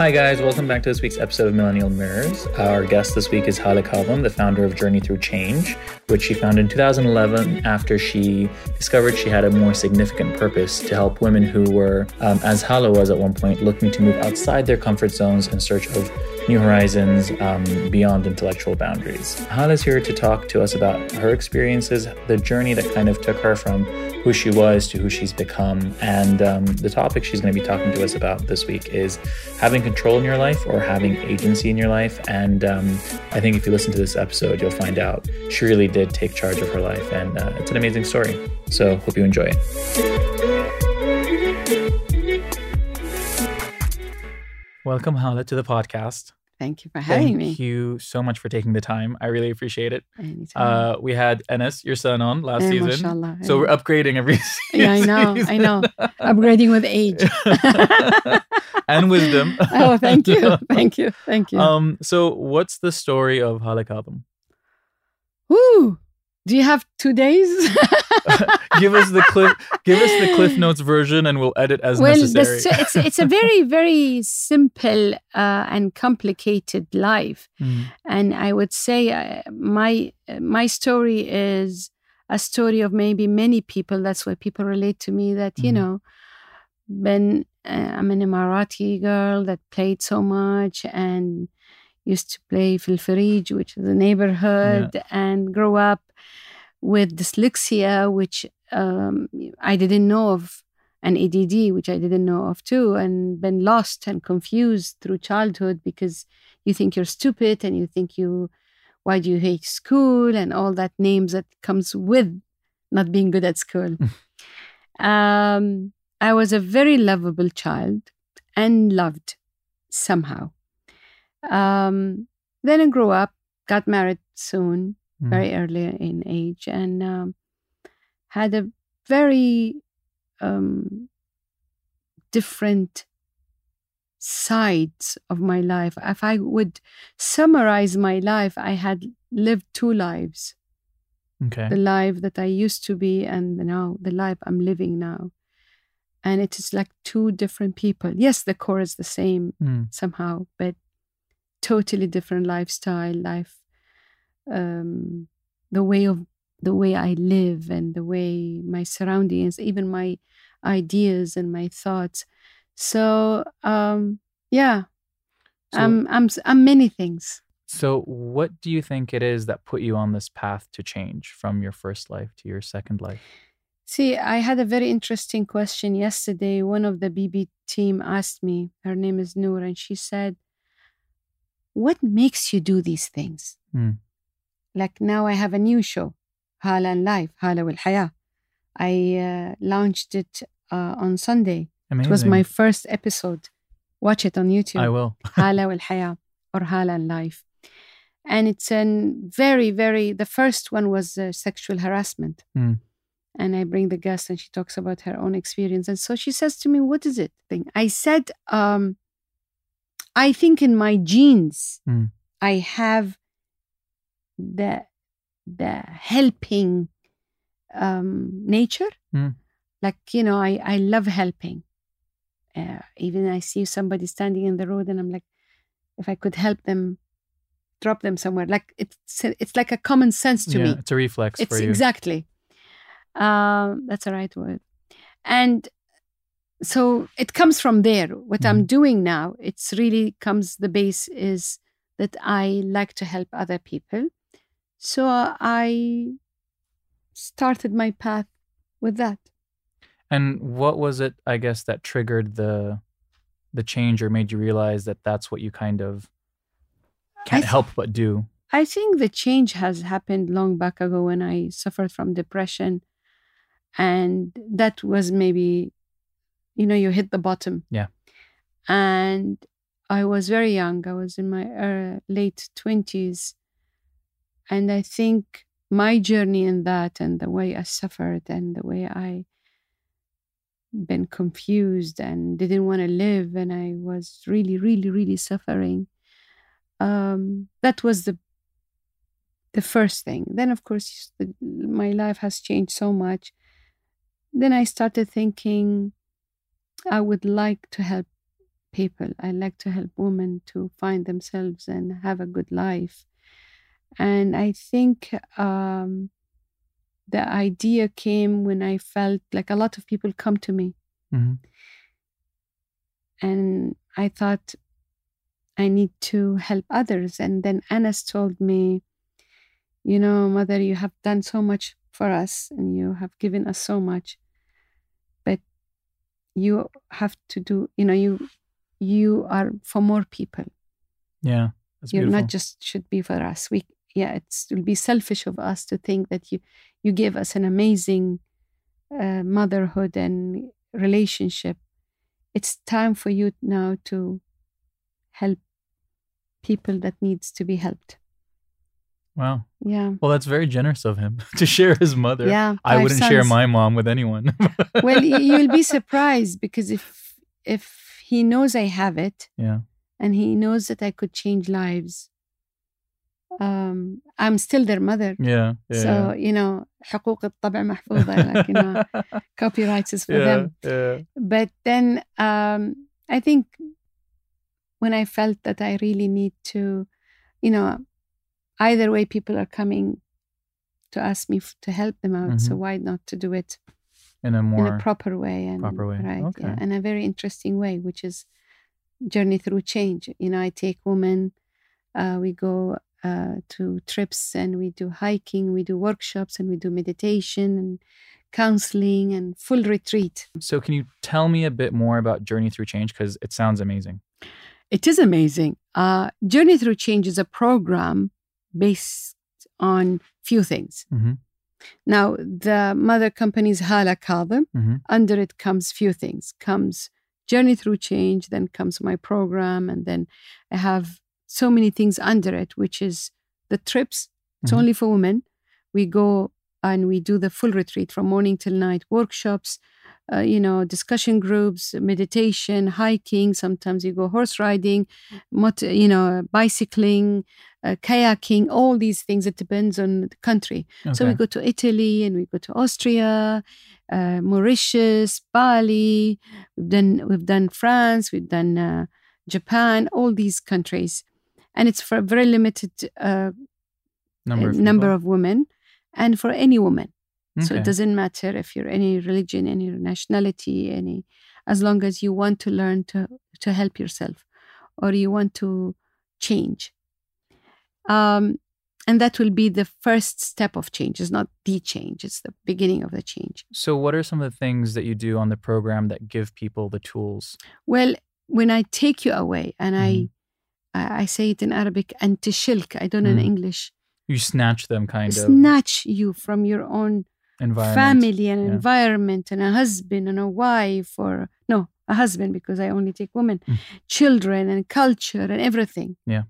Hi, guys. Welcome back to this week's episode of Millennial Mirrors. Our guest this week is Hala Kadhim, the founder of Journey Through Change, which she founded in 2011 after she discovered she had a more significant purpose to help women who were, um, as Hala was at one point, looking to move outside their comfort zones in search of new horizons um, beyond intellectual boundaries. Hala's here to talk to us about her experiences, the journey that kind of took her from who she was to who she's become. And um, the topic she's going to be talking to us about this week is having control in your life or having agency in your life. And um, I think if you listen to this episode, you'll find out she really did take charge of her life. And uh, it's an amazing story. So hope you enjoy it. Welcome, Hala, to the podcast. Thank you for having Thank me. Thank you so much for taking the time. I really appreciate it. Anytime. Uh, we had Enes, your son, on last Eh, season. mashallah, So we're upgrading every season. Yeah, I know, I know. Upgrading with age. and wisdom. oh, thank you, thank you, thank you. Um, so what's the story of Hala Kadhim? Woo! Do you have two days? give us the cliff give us the cliff notes version and we'll edit as well, necessary. the, it's it's a very very simple uh, and complicated life, Mm, and I would say uh, my my story is a story of maybe many people. That's why people relate to me. That you Mhm. know, when uh, I'm an Emirati girl that played so much and used to play Filfarij, which is a neighborhood, and grow up with dyslexia, which um, I didn't know of, and ADD, which I didn't know of too, and been lost and confused through childhood because you think you're stupid and you think you, why do you hate school and all that names that comes with not being good at school. um, I was a very lovable child and loved somehow. Um, then I grew up, got married soon, mm, very early in age, and um, had a very um, different sides of my life. If I would summarize my life, I had lived two lives okay. the life that I used to be and now the life I'm living now. And it is like two different people. Yes, the core is the same Mm, somehow, but totally different lifestyle, life, um, the way of the way I live and the way my surroundings, even my ideas and my thoughts. So um, yeah, So- I'm I'm I'm many things. So what do you think it is that put you on this path to change from your first life to your second life? See, I had a very interesting question yesterday. One of the BB team asked me, her name is Noor, and she said, What makes you do these things? Hmm. Like now I have a new show, Hala and Life, Hala wal Haya. I uh, launched it uh, on Sunday. Amazing. It was my first episode. Watch it on YouTube. I will. Hala wal Haya or Hala and Life. And it's an very, very, the first one was uh, sexual harassment. Mm. And I bring the guest and she talks about her own experience. And so she says to me, What is it? Thing. I said, um, I think in my genes, Mm. I have the the helping um, nature. Mm. Like, you know, I, I love helping. Uh, even I see somebody standing in the road and I'm like, if I could help them, drop them somewhere. Like it's it's like a common sense to yeah, me. it's a reflex It's for you. exactly. Um, that's the right word. And so it comes from there. What I'm doing now, it's really comes. The base is that I like to help other people. So I started my path with that. And what was it, I guess, that triggered the the change or made you realize that that's what you kind of can't th- help but do? I think the change has happened long back ago when I suffered from depression. And that was maybe, you know, you hit the bottom. Yeah. And I was very young. I was in my uh, late 20s. And I think my journey in that and the way I suffered and the way I been confused and didn't want to live and I was really, really, really suffering. Um, that was the the first thing. Then, of course, the, my life has changed so much. Then I started thinking I would like to help people. I like to help women to find themselves and have a good life. And I think um, the idea came when I felt like a lot of people come to me. Mm-hmm. And I thought I need to help others. And then Anas told me, You know, Mother, you have done so much for us and you have given us so much. But you have to do, you know, you you are for more people. Yeah. You're not just should be for us. We yeah, it's, it will be selfish of us to think that you you give us an amazing uh, motherhood and relationship. It's time for you now to help people that needs to be helped. Wow. Yeah. Well, that's very generous of him to share his mother. Yeah. I wouldn't share my mom with anyone. well, you'll be surprised because if if he knows I have it yeah. and he knows that I could change lives, um, I'm still their mother. Yeah. Yeah. So you know, حقوق الطبع محفوظة, like you know, copyrights is for yeah, them. Yeah. But then um, I think when I felt that I really need to, you know, either way, people are coming to ask me f- to help them out. So Mhm. why not to do it In a in more a proper way and proper way. right? Okay. Yeah, in a very interesting way, which is journey through change. You know, I take women. Uh, we go uh, to trips and we do hiking, we do workshops, and we do meditation and counseling and full retreat. So, can you tell me a bit more about Journey Through Change? Because it sounds amazing. It is amazing. Uh, Journey Through Change is a program based on few things. Mm-hmm. Now, the mother company is Hala Kadhim. Mm-hmm. Under it comes few things. Comes Journey Through Change, then comes my program, and then I have so many things under it, which is the trips. It's Mhm. only for women. We go and we do the full retreat from morning till night, workshops, uh, you know, discussion groups, meditation, hiking. Sometimes you go horse riding, mot- you know, bicycling, uh, kayaking, all these things. It depends on the country. So we go to Italy and we go to Austria, uh, Mauritius, Bali. We've done we've done France. We've done uh, Japan. All these countries, and it's for a very limited uh, number of number of women, and for any woman. So it doesn't matter if you're any religion, any nationality, any, as long as you want to learn to to help yourself, or you want to change. Um, and that will be the first step of change. It's not the change; it's the beginning of the change. So, what are some of the things that you do on the program that give people the tools? Well, when I take you away, and Mhm. I, I say it in Arabic, and tishilk, I don't know in Mm. English, You snatch them kind of snatch you from your own family and yeah. environment and a husband and a wife or no a husband because i only take women Mm. children and culture and everything Yeah.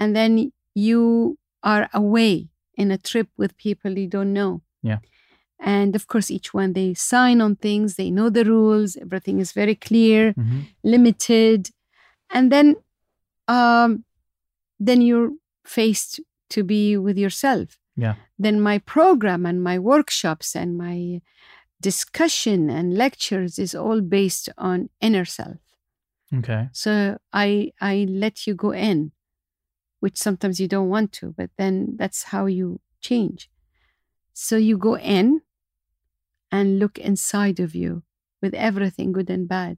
and then you are away in a trip with people you don't know Yeah. and of course each one they sign on things they know the rules everything is very clear Mhm. limited and then um then you're faced to be with yourself Yeah. then my program and my workshops and my discussion and lectures is all based on inner self Okay. so i i let you go in which sometimes you don't want to but then that's how you change so you go in and look inside of you with everything good and bad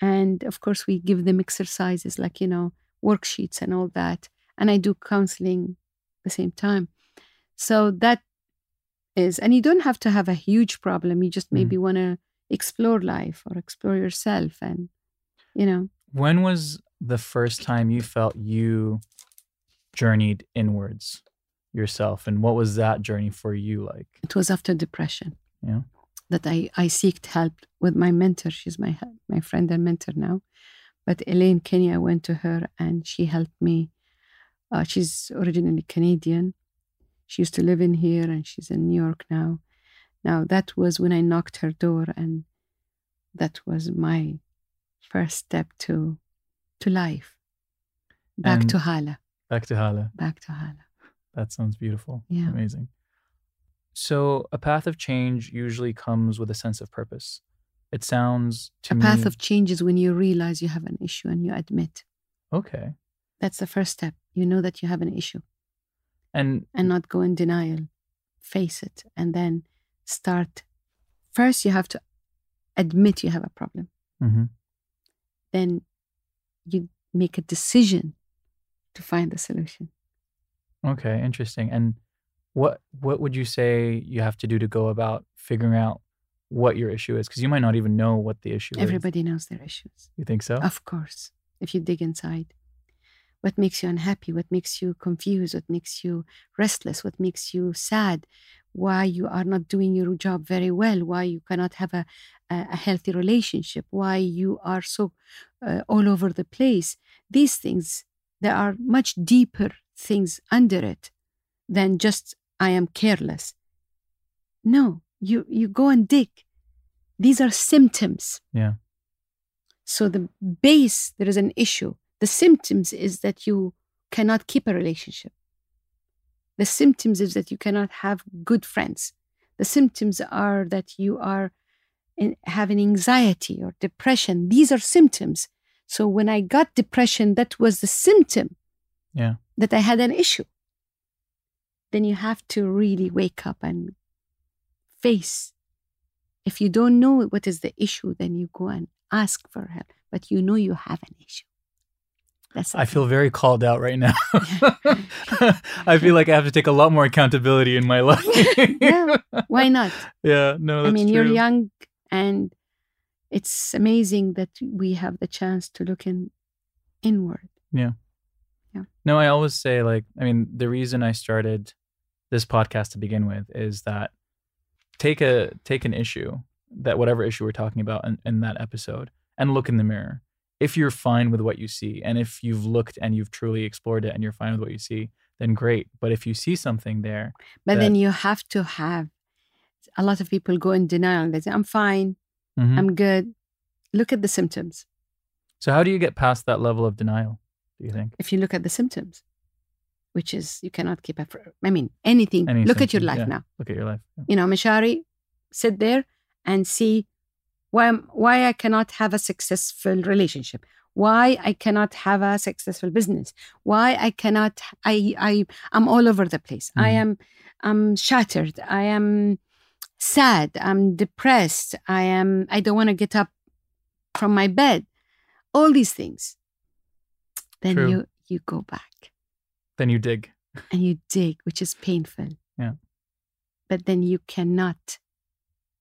and of course we give them exercises like you know worksheets and all that and i do counseling at the same time so that is and you don't have to have a huge problem you just mm-hmm. maybe want to explore life or explore yourself and you know When was the first time you felt you journeyed inwards yourself, and what was that journey for you like? it was after depression Yeah. That I, I seeked help with my mentor. She's my my friend and mentor now. But Elaine Kenny, I went to her and she helped me. Uh, she's originally Canadian. She used to live in here and she's in New York now. Now that was when I knocked her door and that was my first step to to life. Back And- to Hala. Back to Hala. Back to Hala. That sounds beautiful. Yeah. Amazing. So, a path of change usually comes with a sense of purpose. it sounds to a me path of change is when you realize you have an issue and you admit. okay. That's the first step. You know that you have an issue And and not go in denial. Face it and then start. First, you have to admit you have a problem. mhm. Then you make a decision to find the solution. okay, interesting. And what what would you say you have to do to go about figuring out what your issue is? Because you might not even know what the issue is. Everybody knows their issues. You think so? Of course, if you dig inside. What makes you unhappy? What makes you confused? What makes you restless? What makes you sad? Why you are not doing your job very well? Why you cannot have a, a, a healthy relationship? Why you are so uh, all over the place? These things, there are much deeper things under it than just I am careless. No, you you go and dig. These are symptoms. Yeah. So the base, there is an issue. The symptoms is that you cannot keep a relationship. The symptoms is that you cannot have good friends. The symptoms are that you are in, having anxiety or depression. These are symptoms. So when I got depression, that was the symptom Yeah. that I had an issue. Then you have to really wake up and face. If you don't know what is the issue, then you go and ask for help. But you know you have an issue. That's I feel very called out right now. I feel like I have to take a lot more accountability in my life. Yeah, Why not? Yeah, no, that's I mean, you're young, and it's amazing that we have the chance to look in inward. Yeah. Yeah. No, I always say like, I mean, the reason I started this podcast to begin with is that take a take an issue that whatever issue we're talking about in, in that episode and look in the mirror. If you're fine with what you see, and if you've looked and you've truly explored it and you're fine with what you see, then great. But if you see something there, But That- then you have to have. A lot of people go in denial. They say, "I'm fine. Mhm. I'm good." Look at the symptoms. so how do you get past that level of denial? Do you think? If you look at the symptoms, which is you cannot keep up. I mean, anything. Any look at your life yeah. now. Look at your life. Yeah. You know, Mashari, sit there and see why why I cannot have a successful relationship. Why I cannot have a successful business. Why I cannot. I I I'm all over the place. I Mhm. am. I'm shattered. I am sad. I'm depressed. I am. I don't want to get up from my bed. All these things. Then True. you you go back Then you dig. and you dig, which is painful. Yeah. But then you cannot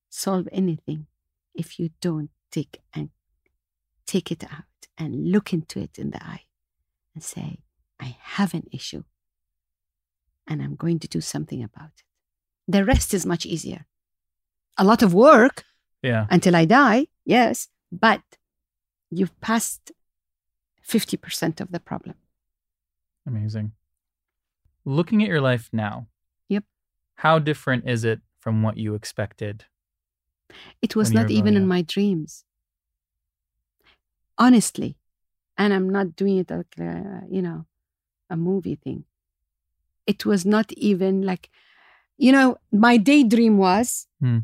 solve anything if you don't dig and take it out and look into it in the eye and say, I have an issue and I'm going to do something about it. The rest is much easier. A lot of work Yeah. until I die, yes, but you've passed 50% of the problem. Amazing. Looking at your life now. Yep. How different is it from what you expected? It was not even in up? my dreams. Honestly. And I'm not doing it like, uh, you know, a movie thing. It was not even like, you know, my daydream was Hmm.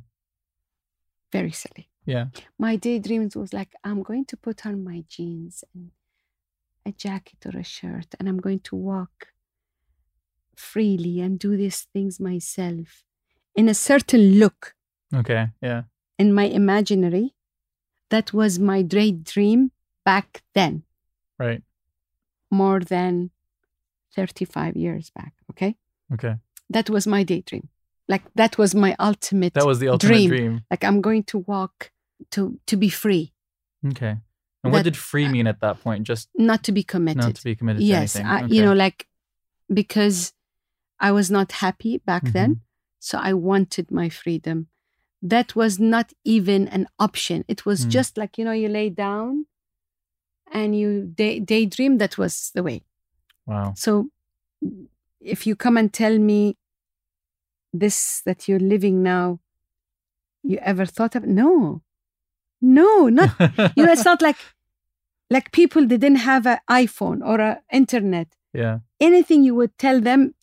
very silly. Yeah. My daydreams was like, I'm going to put on my jeans and a jacket or a shirt, and I'm going to walk freely and do these things myself in a certain look Okay. Yeah. in my imaginary. That was my daydream back then, Right. more than 35 years back. Okay. Okay. That was my daydream. Like, that was my ultimate, That was the ultimate Dream. dream. like, I'm going to walk to, to be free, Okay. And what did free mean at that point? Just not to be committed. not to be committed yes. I, anything. You Okay. know, like, because I was not happy back Mhm. then. So I wanted my freedom. That was not even an option. It was Mm. just like, you know, you lay down and you day, daydream. That was the way. Wow. So if you come and tell me this that you're living now, you ever thought of no. No, not you know, it's not like like people didn't have an iPhone or a internet. yeah. Anything you would tell them,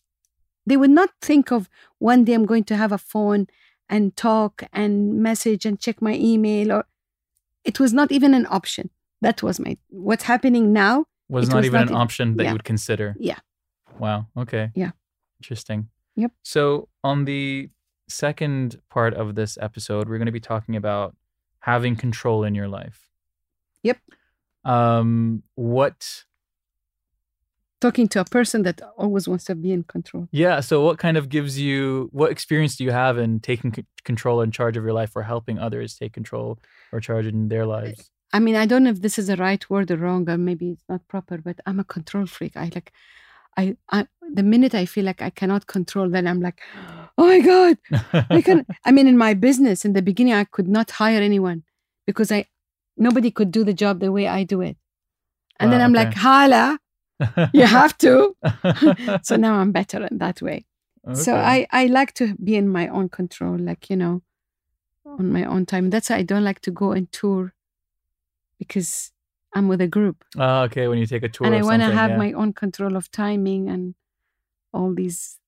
they would not think of one day I'm going to have a phone and talk and message and check my email or it was not even an option. That was my what's happening now. Was not was even not an option that yeah. you would consider. Yeah. Wow. Okay. Yeah. Interesting. Yep. So on the second part of this episode, we're going to be talking about having control in your life. Yep. Um. What? Talking to a person that always wants to be in control. Yeah. So what kind of gives you? What experience do you have in taking c- control and charge of your life, or helping others take control or charge in their lives? I mean, I don't know if this is the right word or wrong, or maybe it's not proper, but I'm a control freak. I like, I, I the minute I feel like I cannot control, then I'm like, oh my god, I can. I mean, in my business, in the beginning, I could not hire anyone because I, nobody could do the job the way I do it, and then I'm okay. like, Hala, you have to. so now I'm better in that way. So I, I like to be in my own control, like, you know, on my own time. That's why I don't like to go and tour because I'm with a group. Ah, okay. When you take a tour, and I want to have yeah. my own control of timing and all these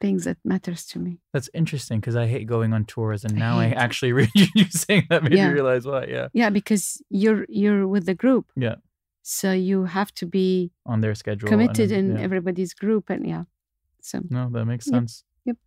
things that matters to me. That's interesting because I hate going on tours, and I now I actually read you saying that made Yeah. me realize why. Yeah, Yeah, because you're you're with the group. Yeah. So you have to be on their schedule. and committed then- in yeah. everybody's group and yeah. So No, that makes sense. yep.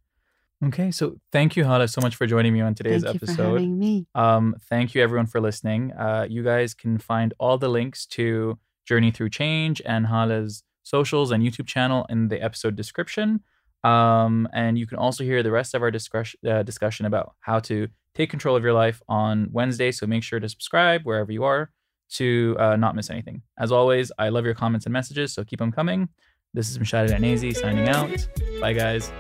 Okay, so thank you, Hala, so much for joining me on today's thank you for episode. having me. Um, thank you everyone for listening. Uh, you guys can find all the links to Journey Through Change and Hala's socials and YouTube channel in the episode description. Um, and you can also hear the rest of our discussion, uh, discussion about how to take control of your life on Wednesday. So make sure to subscribe wherever you are to uh, not miss anything. As always, I love your comments and messages, so keep them coming. This is Mashad Nazi signing out. Bye, guys.